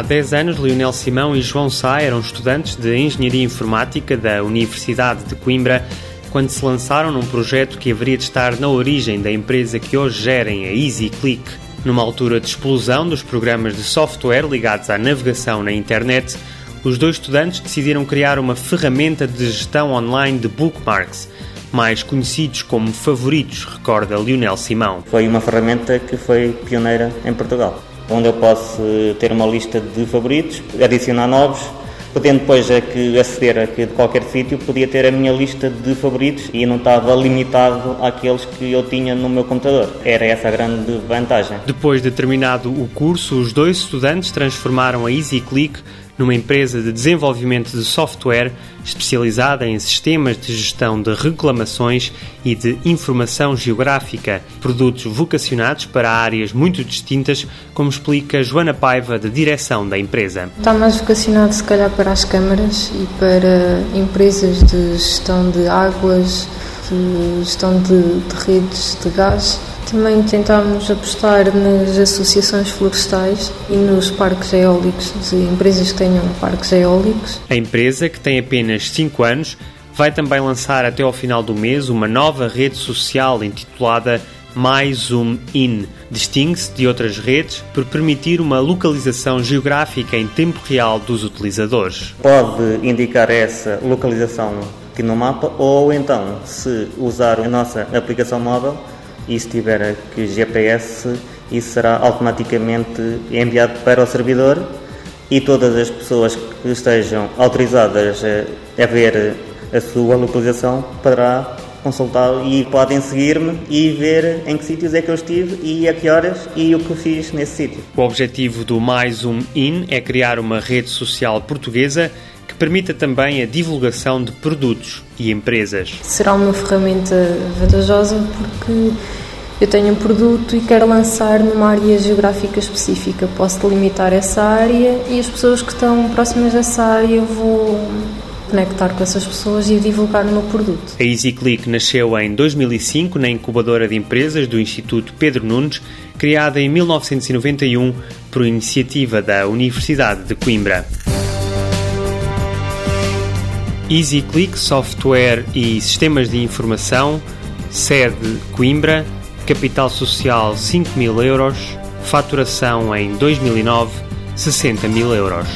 Há 10 anos, Lionel Simão e João Sá eram estudantes de Engenharia Informática da Universidade de Coimbra quando se lançaram num projeto que haveria de estar na origem da empresa que hoje gerem, a EasyClick. Numa altura de explosão dos programas de software ligados à navegação na internet, os dois estudantes decidiram criar uma ferramenta de gestão online de bookmarks, mais conhecidos como favoritos, recorda Lionel Simão. Foi uma ferramenta que foi pioneira em Portugal, onde eu posso ter uma lista de favoritos, adicionar novos podendo depois que aceder aqui de qualquer sítio, podia ter a minha lista de favoritos e não estava limitado àqueles que eu tinha no meu computador. Era essa a grande vantagem. Depois de terminado o curso, os dois estudantes transformaram a EasyClick numa empresa de desenvolvimento de software especializada em sistemas de gestão de reclamações e de informação geográfica, produtos vocacionados para áreas muito distintas, como explica Joana Paiva, da direção da empresa. Está mais vocacionado, se calhar, para as câmaras e para empresas de gestão de águas, de gestão de, de redes de gás também tentámos apostar nas associações florestais e nos parques eólicos, de empresas que tenham parques eólicos. A empresa, que tem apenas 5 anos, vai também lançar até ao final do mês uma nova rede social intitulada MyZoom In. Distingue-se de outras redes por permitir uma localização geográfica em tempo real dos utilizadores. Pode indicar essa localização aqui no mapa ou então, se usar a nossa aplicação móvel, e se tiver aqui GPS, isso será automaticamente enviado para o servidor e todas as pessoas que estejam autorizadas a, ver a sua localização poderá consultar e podem seguir-me e ver em que sítios é que eu estive e a que horas e o que fiz nesse sítio. O objetivo do Mais Um In é criar uma rede social portuguesa que permita também a divulgação de produtos e empresas. Será uma ferramenta vantajosa porque eu tenho um produto e quero lançar numa área geográfica específica. Posso delimitar essa área e as pessoas que estão próximas dessa área eu vou conectar com essas pessoas e divulgar o meu produto. A EasyClick nasceu em 2005 na incubadora de empresas do Instituto Pedro Nunes, criada em 1991 por iniciativa da Universidade de Coimbra. EasyClick Software e Sistemas de Informação, sede Coimbra, capital social 5 mil euros, faturação em 2009 60 mil euros.